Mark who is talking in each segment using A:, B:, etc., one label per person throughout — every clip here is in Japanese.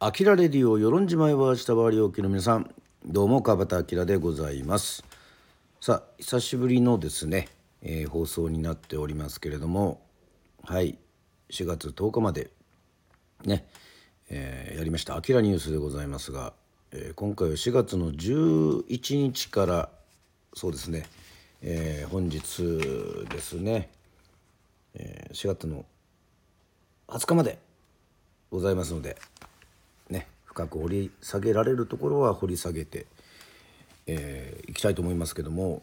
A: アキラレディオ与論島へは下回りおきの皆さんどうも川端明でございます。さあ久しぶりのですね、えー、放送になっておりますけれどもはい4月10日までね、えー、やりました「アキラニュース」でございますが、えー、今回は4月の11日からそうですね、えー、本日ですね、えー、4月の20日までございますので深く掘り下げられるところは掘り下げてい、えー、きたいと思いますけども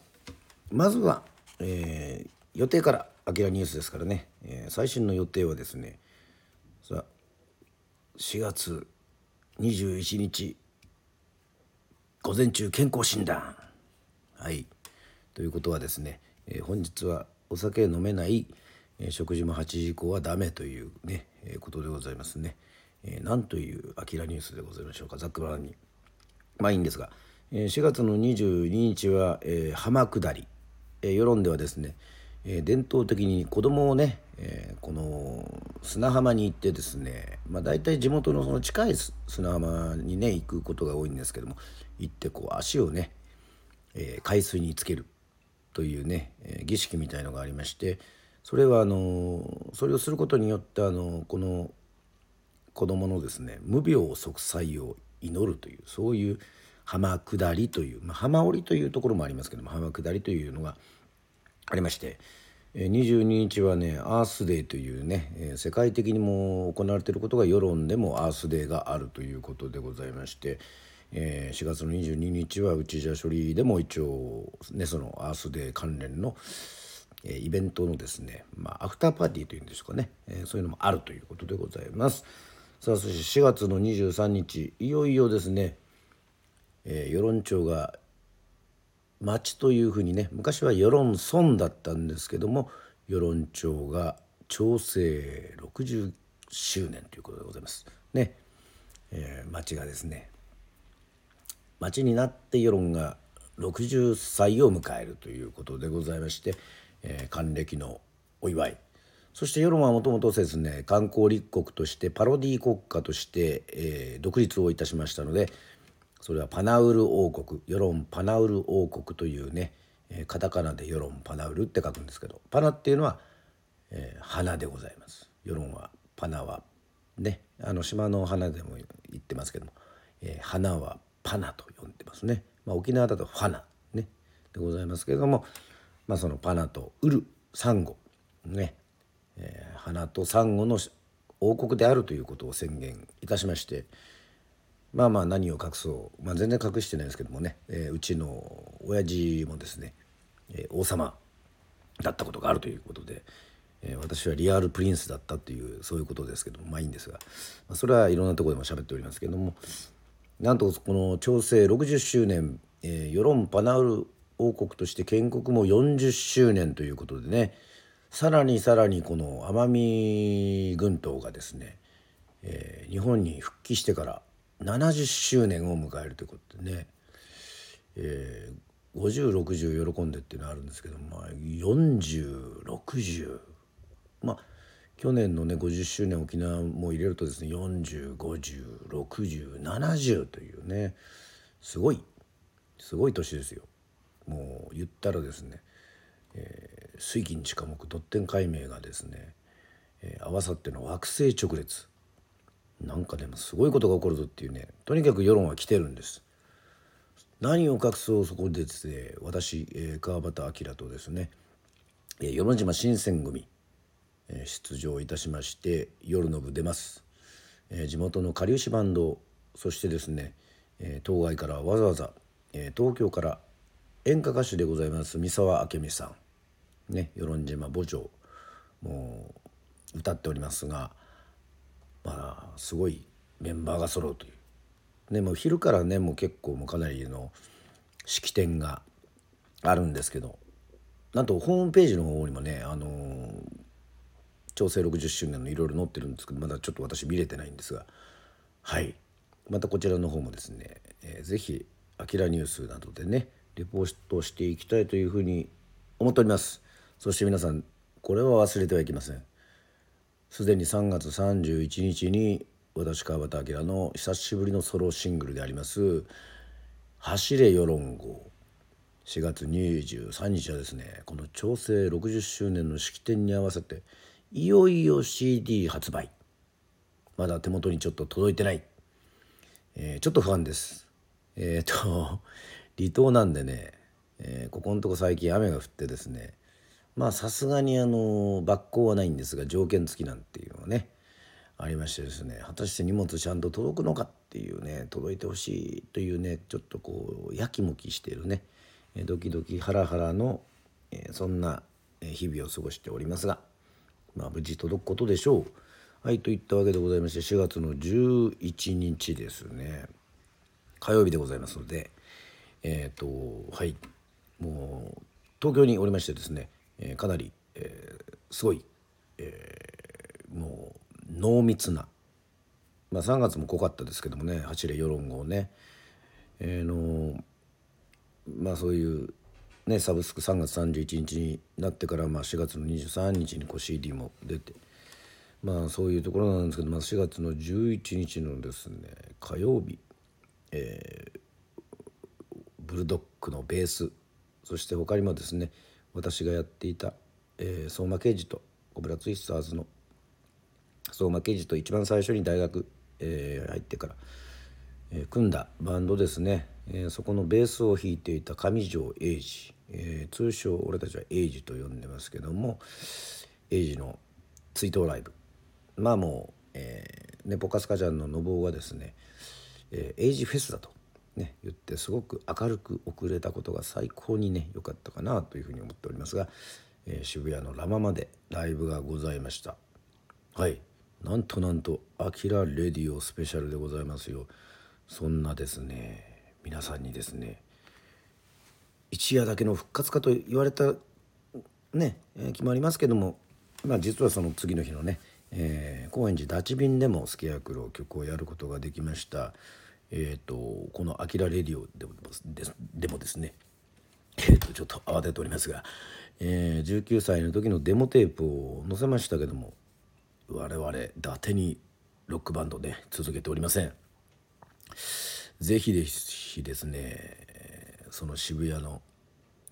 A: まずは、えー、予定から「あきらニュース」ですからね、えー、最新の予定はですねさ4月21日午前中健康診断。はい。ということはですね、えー、本日はお酒飲めない、えー、食事も8時以降はダメというね、えー、ことでございますね。えー、なんというアキラニュースでございましょうか。ざっくばらんに。まあいいんですが、えー、4月の22日は、えー、浜下り、えー、世論ではですね、えー、伝統的に子供をね、えー、この砂浜に行ってですねまあ大体地元のその近い砂浜にね行くことが多いんですけども行ってこう足をね、えー、海水につけるというね、えー、儀式みたいのがありましてそれはあのそれをすることによってあのこの子供のですね無病息災を祈るというそういう浜下りという、まあ、浜降りというところもありますけども浜下りというのがありまして22日はねアースデーというね世界的にも行われていることが世論でもアースデーがあるということでございまして、え4月の22日は内じ処理でも一応ねそのアースデー関連のえイベントのですね、まあ、アフターパーティーというんでしょうかね、えそういうのもあるということでございます。さあそして4月の23日いよいよですね、えー、与論町が町というふうにね昔は与論村だったんですけども与論町が町政60周年ということでございます。ね、えー、町がですね町になって世論が60歳を迎えるということでございまして、えー、還暦のお祝いそして世論はもともとですね観光立国としてパロディ国家として、えー、独立をいたしましたのでそれはパナウル王国世論パナウル王国というね、えー、カタカナで世論パナウルって書くんですけどパナっていうのは、えー、花でございます。世論はパナはねあの島の花でも言ってますけども、えー、花はパナと呼んでますね、まあ、沖縄だとファナねでございますけれども、まあ、そのパナとウルサンゴねえー、花とサンゴの王国であるということを宣言いたしましてまあまあ何を隠そう、まあ、全然隠してないですけどもね、えー、うちの親父もですね、えー、王様だったことがあるということで、えー、私はリアルプリンスだったというそういうことですけどもまあいいんですが、まあ、それはいろんなとこでも喋っておりますけどもなんとこの調整60周年、えー、世論パナウル王国として建国も40周年ということでねさらにさらにこの奄美群島がですね、えー、日本に復帰してから70周年を迎えるということでね、えー、5060喜んでっていうのはあるんですけど、まあ、4060まあ去年のね50周年沖縄も入れるとですね40506070というねすごいすごい年ですよ。もう言ったらですねえー、水金地下木ドッテン解明がですね、えー、合わさっての惑星直列。なんかでもすごいことが起こるぞっていうねとにかく世論は来てるんです。何を隠そうそこでですね私、えー、川端明とですね、えー、与論島新選組、えー、出場いたしまして夜の部出ます、えー、地元のかりゆしバンドそしてですね、えー、当該からわざわざ、えー、東京から演歌歌手でございます三沢明美さん。ね与論島墓場もう歌っておりますがまあすごいメンバーが揃うという。ねもう昼からねもう結構もうかなりの式典があるんですけどなんとホームページの方にもねあのー、調整60周年のいろいろ載ってるんですけどまだちょっと私見れてないんですがはいまたこちらの方もですね、えー、ぜひ「あきらニュース」などでねレポートしていきたいというふうに思っております。そして皆さんこれは忘れてはいけません。すでに3月31日に私川端明の久しぶりのソロシングルであります「走れよろん号」4月23日はですねこの調整60周年の式典に合わせていよいよ CD 発売。まだ手元にちょっと届いてない、えー、ちょっと不安です。えっ、ー、と離島なんでね、えー、ここのとこ最近雨が降ってですねまあさすがにあの抜行はないんですが条件付きなんていうのがねありましてですね果たして荷物ちゃんと届くのかっていうね届いてほしいというねちょっとこうやきもきしてるねドキドキハラハラの、えそんな日々を過ごしておりますが、まあ、無事届くことでしょう。はいといったわけでございまして4月の11日ですね火曜日でございますのでえっ、ー、とはいもう東京におりましてですね、えー、かなり、えー、すごい、えー、もう濃密な、まあ、3月も濃かったですけどもね走れ世論号ね、えー、のまあそういうねサブスク3月31日になってから、まあ、4月の23日にこう CD も出てまあそういうところなんですけど、まあ、4月の11日のですね火曜日、えー、ブルドックのベースそして他にもですね私がやっていた、えー、相馬刑事とコブラツイスターズの相馬刑事と一番最初に大学、えー、入ってから、えー、組んだバンドですね。えー、そこのベースを弾いていた上条英二、えー、通称俺たちは英二と呼んでますけども英二の追悼ライブ。まあもう、えーね、ポカスカジャンの信夫がですね、えー、英二フェスだと、ね、言ってすごく明るく遅れたことが最高にね良かったかなというふうに思っておりますが、えー、渋谷のラマまでライブがございました。はい。なんとなんと「アキラレディオスペシャル」でございますよ。そんなですね皆さんにですね一夜だけの復活かと言われたね、えー、決まりますけども、まあ、実はその次の日のね、えー、高円寺ダチビンでもスケアクロ曲をやることができました。えーと、この「アキラレディオでもでもですね、えーと、ちょっと慌てておりますが、えー、19歳の時のデモテープを載せましたけども我々伊達にロックバンドで、ね、続けておりません。ぜひぜひですねその渋谷の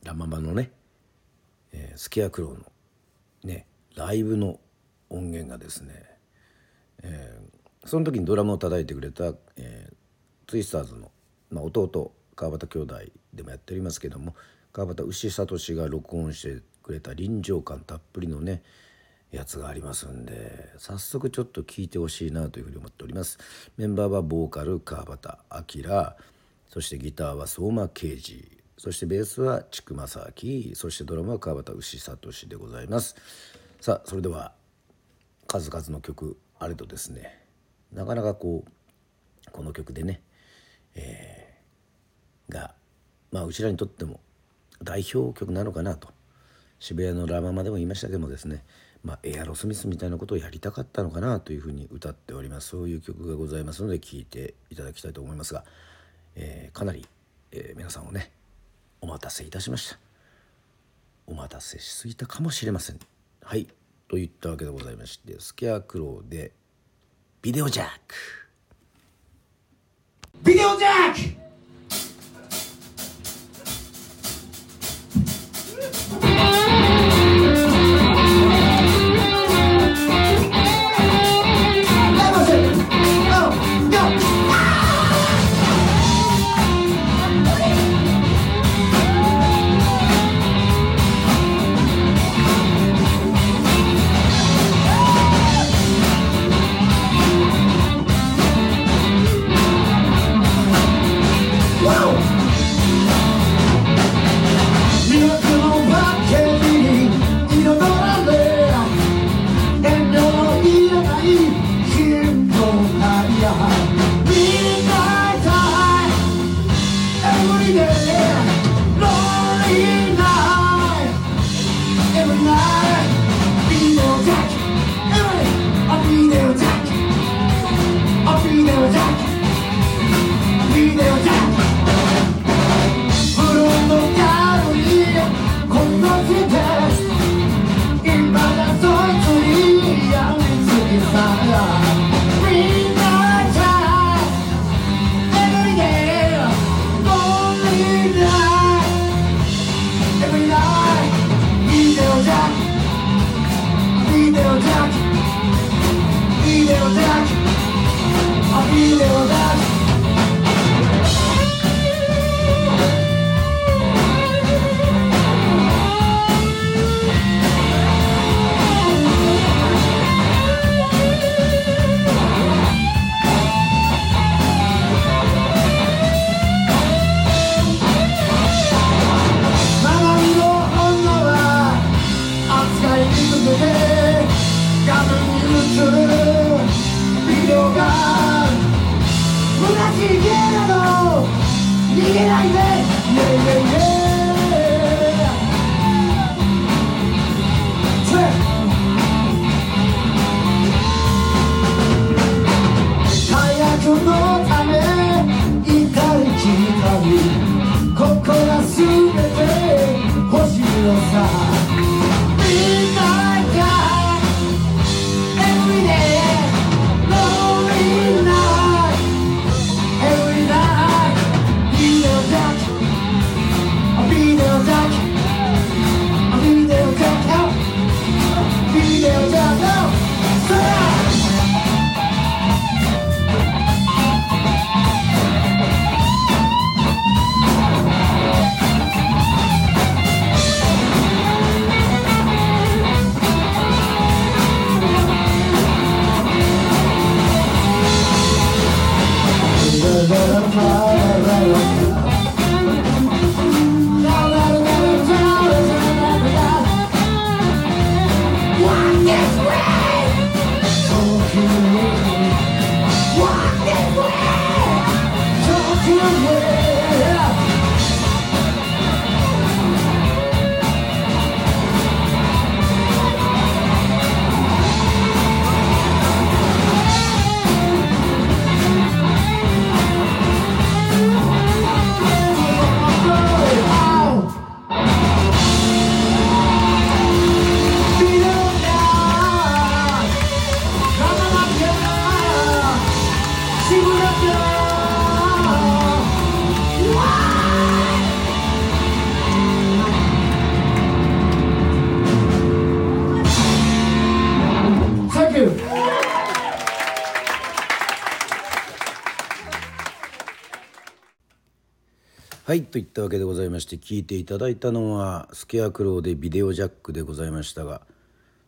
A: ラ・ママのね、えー、スケアクローのねライブの音源がですね、えー、その時にドラムを叩いてくれた、えー、ツイスターズの、まあ、弟川端兄弟でもやっておりますけども川端牛聡が録音してくれた臨場感たっぷりのねやつがありますんで早速ちょっと聞いてほしいなというふうに思っております。メンバーはボーカル川端明そしてギターは相馬啓二そしてベースは千久正明そしてドラムは川端牛聡でございます。さあそれでは数々の曲あれとですねなかなかこうこの曲でね、えー、がまあうちらにとっても代表曲なのかなと。渋谷のラ・ママでも言いましたけどもですね。まあ、エアロスミスみたいなことをやりたかったのかなというふうに歌っております。そういう曲がございますので聴いていただきたいと思いますが、えー、かなり、えー、皆さんをねお待たせいたしました。お待たせしすぎたかもしれません。はい。といったわけでございましてスケアクローでビデオジャック。ビデはいといったわけでございまして聞いていただいたのはスケアクローでビデオジャックでございましたが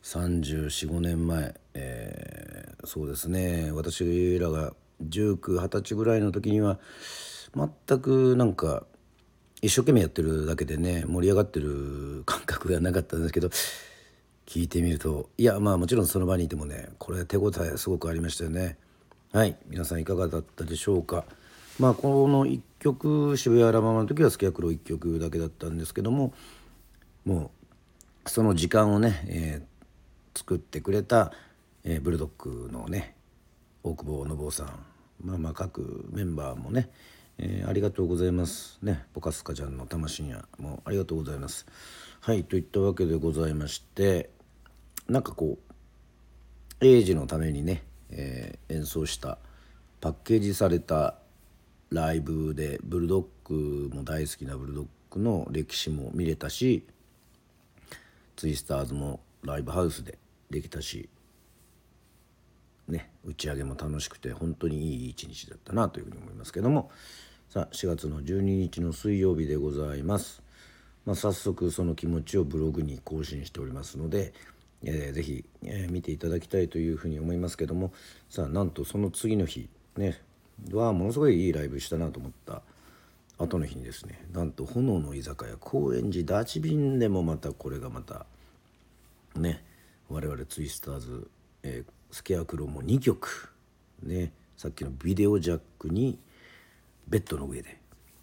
A: 345年前、えー、そうですね。私らが1920歳ぐらいの時には全くなんか一生懸命やってるだけでね盛り上がってる感覚がなかったんですけど聞いてみるといやまあもちろんその場にいてもねこれ手応えすごくありましたよね。はい皆さんいかがだったでしょうか。まあこの1曲渋谷ラママの時はスケアクロ1曲だけだったんですけどももうその時間をね、えー、作ってくれた、えー、ブルドッグのね大久保信夫さんまあまあ各メンバーもね、えー、ありがとうございます。ねポカスカちゃんの魂にはもうありがとうございます。はいといったわけでございましてなんかこうエイジのためにね、えー、演奏したパッケージされたライブでブルドッグも大好きなブルドッグの歴史も見れたしツイスターズもライブハウスでできたしね打ち上げも楽しくて本当にいい一日だったなというふうに思いますけども。さあ4月の12日の水曜日でございます。まあ、早速その気持ちをブログに更新しておりますので、えー、ぜひ、えー、見ていただきたいというふうに思いますけども。さあなんとその次の日ねはものすごいいいライブしたなと思った。後の日にですねなんと炎の居酒屋高円寺ダチビンでもまたこれがまたね我々ツイスターズ、えー、スケアクロも2曲ねさっきのビデオジャックにベッドの上で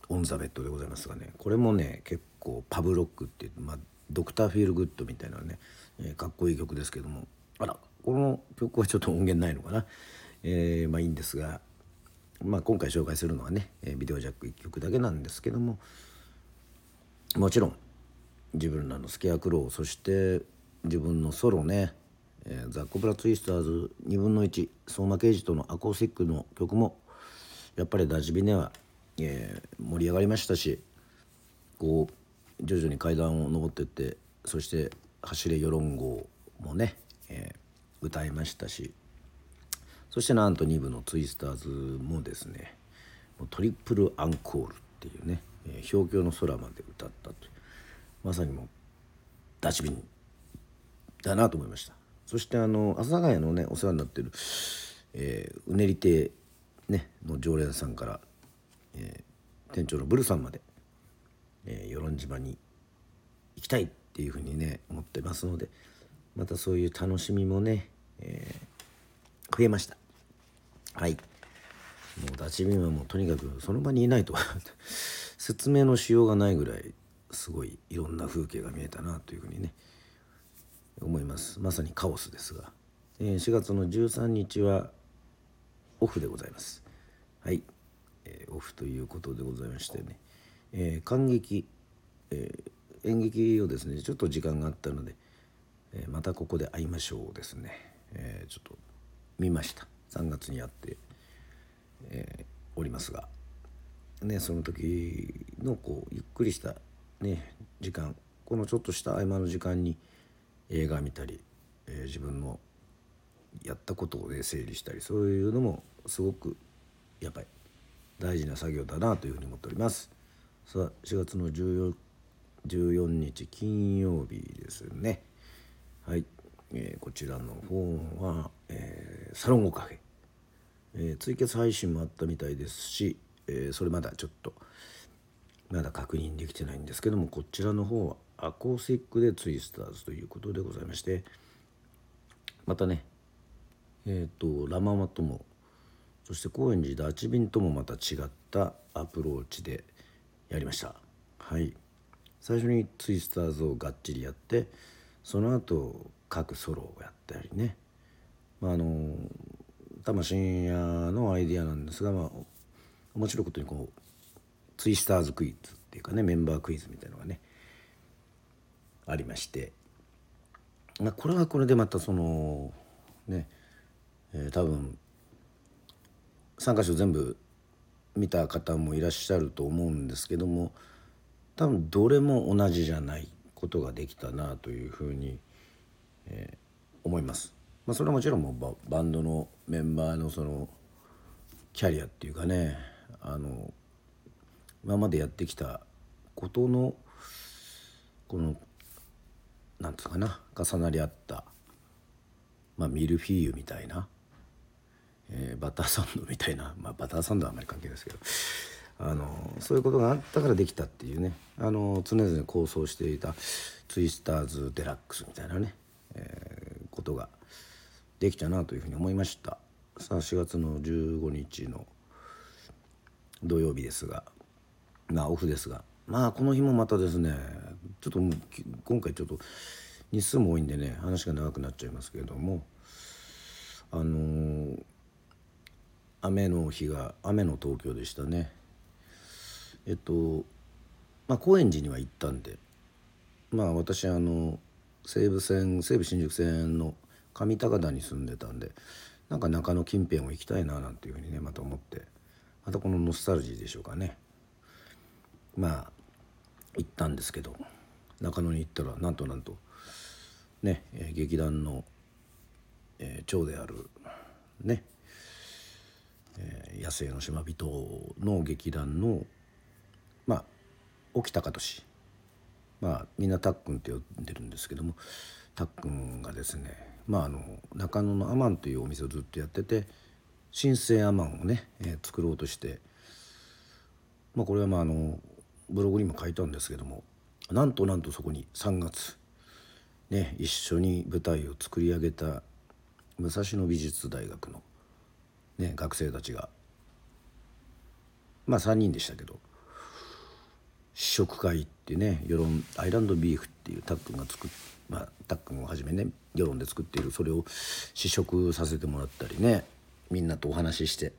A: on the bed でございますがねこれもね結構パブロックっていう、まあ、 Dr. Feelgood みたいなね、えー、かっこいい曲ですけどもあらこの曲はちょっと音源ないのかな、えー、まあいいんですがまあ、今回紹介するのはねえ VIDEO JACK 1曲だけなんですけどももちろん自分らの Scarecrow そして自分のソロね「えー、 The Cobra Twisters 2分の1相馬刑事とのアコースティックの曲もやっぱりダジビネは、えー、盛り上がりましたしこう徐々に階段を上っていってそして「走れよろん号」もね、えー、歌いましたしそしてなんと2部のツイスターズもですねトリプルアンコールっていうね「えー、氷境の空まで歌ったというまさにもうダチビンだなと思いました。そしてあの阿佐ヶ谷のねお世話になってる、えー、うねり亭、ね、の常連さんから、えー、店長のブルさんまで、えー、与論島に行きたいっていうふうにね思ってますのでまたそういう楽しみもね、えー、増えました。はい。もうダチビンはもうとにかくその場にいないと。説明のしようがないぐらいすごいいろんな風景が見えたなというふうにね思います。まさにカオスですが、えー、4月の13日はオフでございます。はい、えー、オフということでございましてね、えー、感激、えー、演劇をですねちょっと時間があったので、えー、またここで会いましょうですね、えー、ちょっと見ました。3月にやって、えー、おりますが、ね、その時のこうゆっくりした、ね、時間このちょっとした合間の時間に映画見たり、えー、自分のやったことを、ね、整理したりそういうのもすごくやっぱり大事な作業だなというふうに思っております。さあ4月の 14, 14日金曜日ですね。はい、えー、こちらの方は、えー、サロンゴカフェえー、ツイキャス配信もあったみたいですし、え、それまだちょっとまだ確認できてないんですけどもこちらの方はアコースティックでツイスターズということでございましてまたねえっ、ー、とラ・ママともそして高円寺ダーチビンともまた違ったアプローチでやりました。はい。最初にツイスターズをがっちりやってその後各ソロをやったりね。まああの多分深夜のアイディアなんですが、まあ、面白いことにこうツイスターズクイズっていうかねメンバークイズみたいのがねありまして、まあ、これはこれでまたそのね、えー、多分3箇所全部見た方もいらっしゃると思うんですけども多分どれも同じじゃないことができたなというふうに、えー、思います。まあ、それはもちろんもうバンドのメンバーのそのキャリアっていうかねあの今までやってきたことのこのなんつうかな重なり合った、まあ、ミルフィーユみたいな、えー、バターサンドみたいな、まあ、バターサンドはあんまり関係ないですけどあのそういうことがあったからできたっていうね。あの常々構想していたツイスターズデラックスみたいなね、えー、ことができたなというふうに思いました。さあ4月の15日の土曜日ですがまあオフですがまあこの日もまたですねちょっともう今回ちょっと日数も多いんでね話が長くなっちゃいますけれどもあのー、雨の日が雨の東京でしたね。えっとまあ高円寺には行ったんでまあ私あの西武線西武新宿線の上高田に住んでたんでなんか中野近辺を行きたいななんていうふうにねまた思ってまたこのノスタルジーでしょうかね。まあ行ったんですけど。中野に行ったらなんとなんとね、劇団の、えー、長であるね、えー、野生の島人の劇団のまあ沖高俊。まあみんなたっくんって呼んでるんですけどもたっくんがですねまあ、あの中野のアマンというお店をずっとやってて新生アマンをね、えー、作ろうとして、まあ、これはまああのブログにも書いたんですけどもなんとなんとそこに3月、ね、一緒に舞台を作り上げた武蔵野美術大学の、ね、学生たちが。まあ3人でしたけど。試食会ってね世論アイランドビーフっていうタックが作っ。まあ、たっくんをはじめね世論で作っている。それを試食させてもらったりね。みんなとお話しして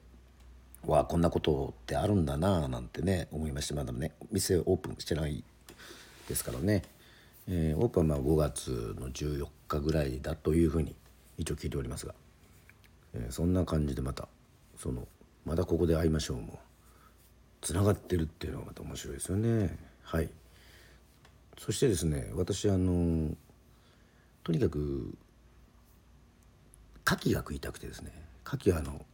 A: わあこんなことってあるんだなあなんてね思いましてまだね店オープンしてないですからね、えー、オープンは5月の14日ぐらいだというふうに一応聞いておりますが、えー、そんな感じでまたそのまたここで会いましょうもつながってるっていうのがまた面白いですよね。はい。そしてですね私あのとにかく牡蠣が食いたくてですね。牡蠣はあの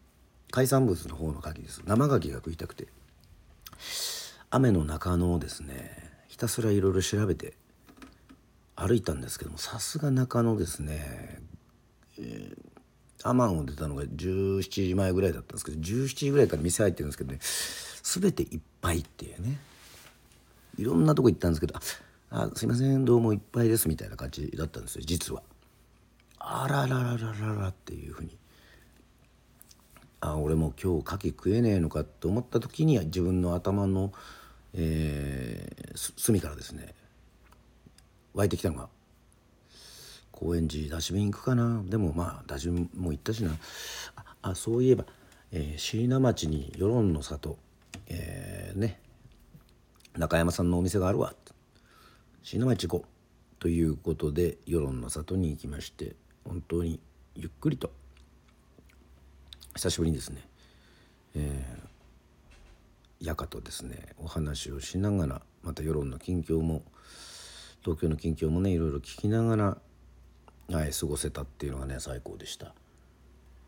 A: 海産物の方の牡蠣です。生牡蠣が食いたくて。雨の中野をですねたすらいろいろ調べて歩いたんですけどもさすが中野ですね、えー、アマンを出たのが17時前ぐらいだったんですけど17時ぐらいから店入ってるんですけどね全ていっぱいっていうね。いろんなとこ行ったんですけどあすいませんどうもいっぱいですみたいな感じだったんですよ実は。あららららららっていうふうに。あ俺も今日牡蠣食えねえのかと思った時には自分の頭の、えー、隅からですね湧いてきたのが高円寺出し便行くかな。でもまあ出し便も行ったしな。あそういえば、えー、椎名町に世論の里、えー、ね中山さんのお店があるわ。って死ぬ町行こうということで世論の里に行きまして本当にゆっくりと久しぶりにですね、えー、やかとですねお話をしながらまた世論の近況も東京の近況もねいろいろ聞きながら、はい、過ごせたっていうのがね最高でした。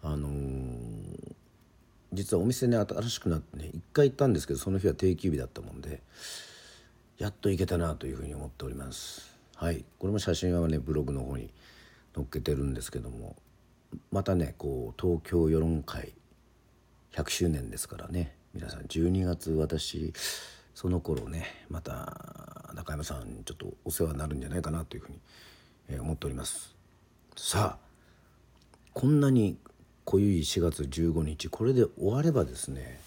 A: あのー、実はお店ね新しくなってね一回行ったんですけどその日は定休日だったもんでやっといけたなというふうに思っておりますはいこれも写真はねブログの方に載っけてるんですけどもまたねこう東京世論会100周年ですからね皆さん12月私その頃ねまた中山さんちょっとお世話になるんじゃないかなというふうに、え思っております。さあこんなに濃ゆい4月15日これで終わればですね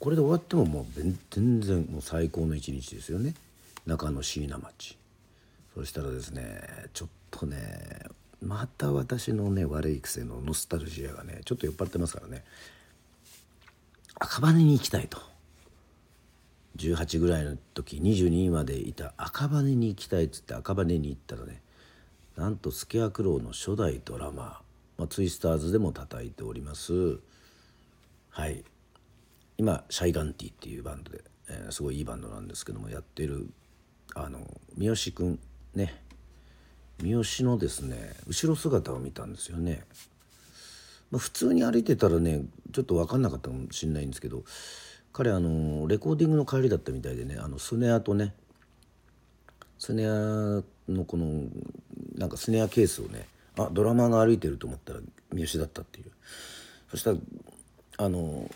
A: これで終わってももう全然もう最高の一日ですよね。中野椎名町。そしたらですねちょっとねまた私のね悪い癖のノスタルジアがねちょっと酔っ払ってますからね。赤羽に行きたいと。18ぐらいの時22までいた。赤羽に行きたいっつって赤羽に行ったらねなんとスケアクローの初代ドラマ、まあ、ツイスターズでも叩いております。はい。今シャイガンティっていうバンドで、えー、すごいいいバンドなんですけどもやってるあの三好くんね。三好のですね後ろ姿を見たんですよね。まあ、普通に歩いてたらねちょっと分かんなかったかもしれないんですけど彼あのレコーディングの帰りだったみたいでねあのスネアとねスネアのこのなんかスネアケースをねあドラマーが歩いてると思ったら三好だったっていう。そしたらあの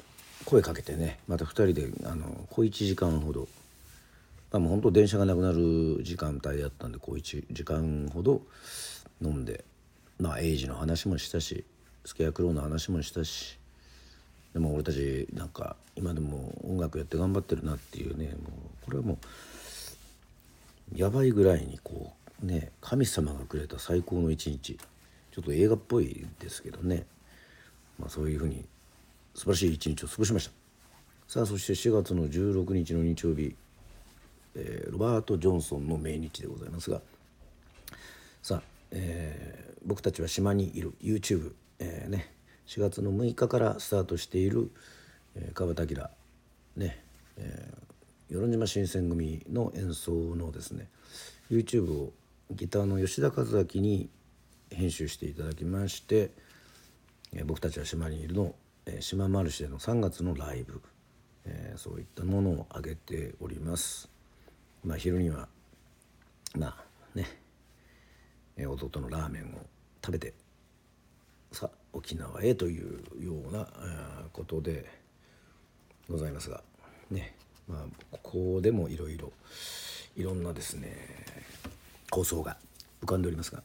A: 声かけてねまた2人であの小1時間ほど。あ、もう本当電車がなくなる時間帯だったんで小1時間ほど飲んでまあエイジの話もしたしスケアクローの話もしたしでも俺たちなんか今でも音楽やって頑張ってるなっていうねもうこれはもうやばいぐらいにこうね神様がくれた最高の一日。ちょっと映画っぽいですけどね。まあそういうふうに素晴らしい一日を過ごしました。さあそして4月の16日の日曜日、えー、ロバート・ジョンソンの命日でございますがさあ、えー、僕たちは島にいる。YouTube、えー、ね4月の6日からスタートしている、えー、川端明ね、えー、与論島新選組の演奏のですね YouTube をギターの吉田和明に編集していただきまして、えー、僕たちは島にいるのえ島マルシェの3月のライブ、えー、そういったものを挙げております。まあ、昼にはまあね、えー、弟のラーメンを食べてさ沖縄へというようなことでございますがねまあここでもいろいろいろんなですね構想が浮かんでおりますが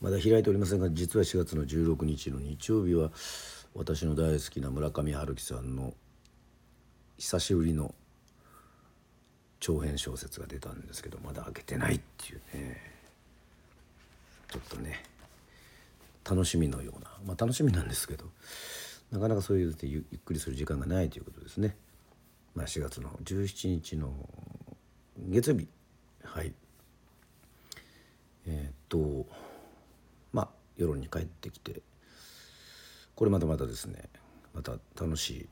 A: まだ開いておりませんが実は4月の16日の日曜日は私の大好きな村上春樹さんの久しぶりの長編小説が出たんですけどまだ開けてないっていうね。ちょっとね楽しみのような。まあ楽しみなんですけどなかなかそういうゆっくりする時間がないということですね。まあ、4月の17日の月曜日。はい。えー、っとまあ世論に帰ってきてこれまたまたですねまた楽し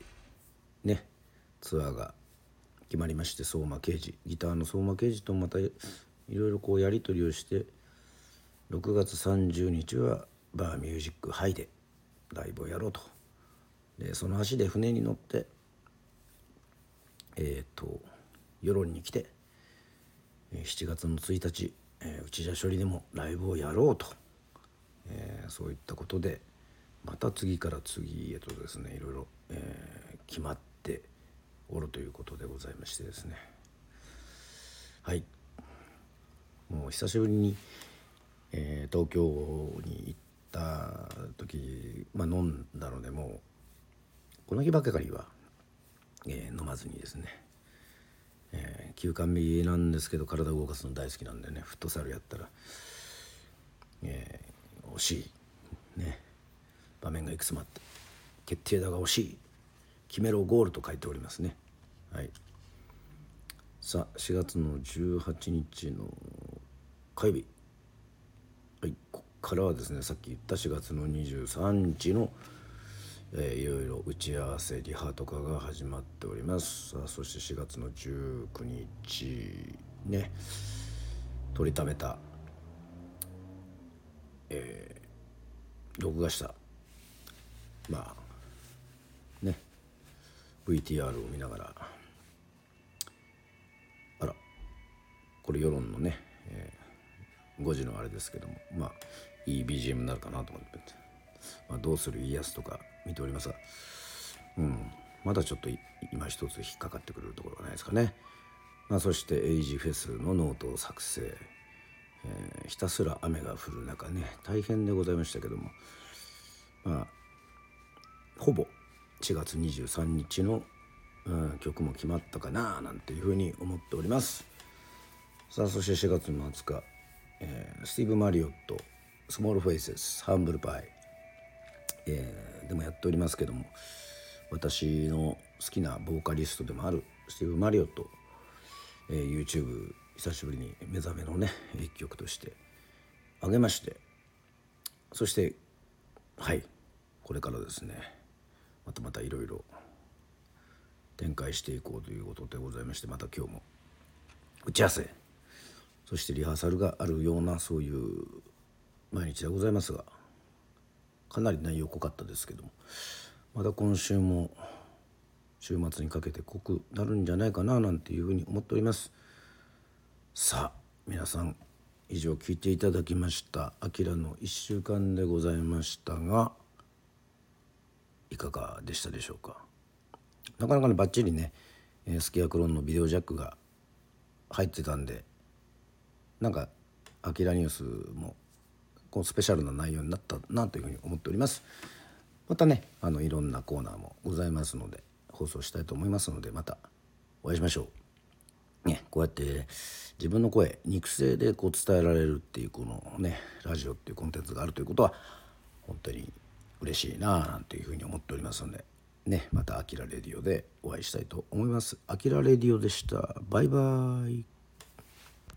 A: いねツアーが決まりまして相馬刑事ギターの相馬刑事とまたいろいろこうやり取りをして6月30日はバーミュージックハイでライブをやろうと。でその足で船に乗ってえっ、ー、と世論に来て7月の1日、えー、内田処理でもライブをやろうと、えー、そういったことでまた次から次へとですねいろいろ、えー、決まっておるということでございましてですね。はい。もう久しぶりに、えー、東京に行ってた時、まあ、飲んだのでもうこの日ばかりは、えー、飲まずにですね、えー、休館日なんですけど体を動かすの大好きなんでね。フットサルやったら、えー、惜しい。ね。場面がいくつもあって決定打が惜しい。決めろゴールと書いておりますね。はい。さあ4月の18日の火曜日。はいこからはですねさっき言った4月の23日の、えー、いろいろ打ち合わせリハとかが始まっております。さあそして4月の19日ね取りためたえー、録画したまあね VTR を見ながらあらこれ世論のね、えー、5時のあれですけどもまあいい BGM になるかなと思って、まあ、どうする家康とか見ておりますが。うん。まだちょっと今一つ引っかかってくれるところがないですかね。まあ、そしてエイジフェスのノートを作成、えー、ひたすら雨が降る中ね。大変でございましたけども。まあほぼ4月23日の、うん、曲も決まったかななんていうふうに思っております。さあそして4月の20日、えー、スティーブ・マリオットスモールフェイセスハンブルパイ、えー、でもやっておりますけども私の好きなボーカリストでもあるスティーブ・マリオット、えー、YouTube 久しぶりに目覚めのね一曲としてあげましてそしてはいこれからですねまたまたいろいろ展開していこうということでございましてまた今日も打ち合わせそしてリハーサルがあるようなそういう毎日でございますがかなり内容濃かったですけどもまた今週も週末にかけて濃くなるんじゃないかななんていうふうに思っております。さあ皆さん以上聞いていただきました「あきらの1週間」でございましたがいかがでしたでしょうか？なかなかねバッチリね、えー、スキヤクロンのビデオジャックが入ってたんでなんか「あきらニュース」もこうスペシャルな内容になったなというふうに思っております。またねあのいろんなコーナーもございますので放送したいと思いますのでまたお会いしましょう。ねこうやって自分の声肉声でこう伝えられるっていうこのねラジオっていうコンテンツがあるということは本当に嬉しいなあなんていうふうに思っておりますのでねまた「あきらレディオ」でお会いしたいと思います。あきらレディオでした。バイバイ。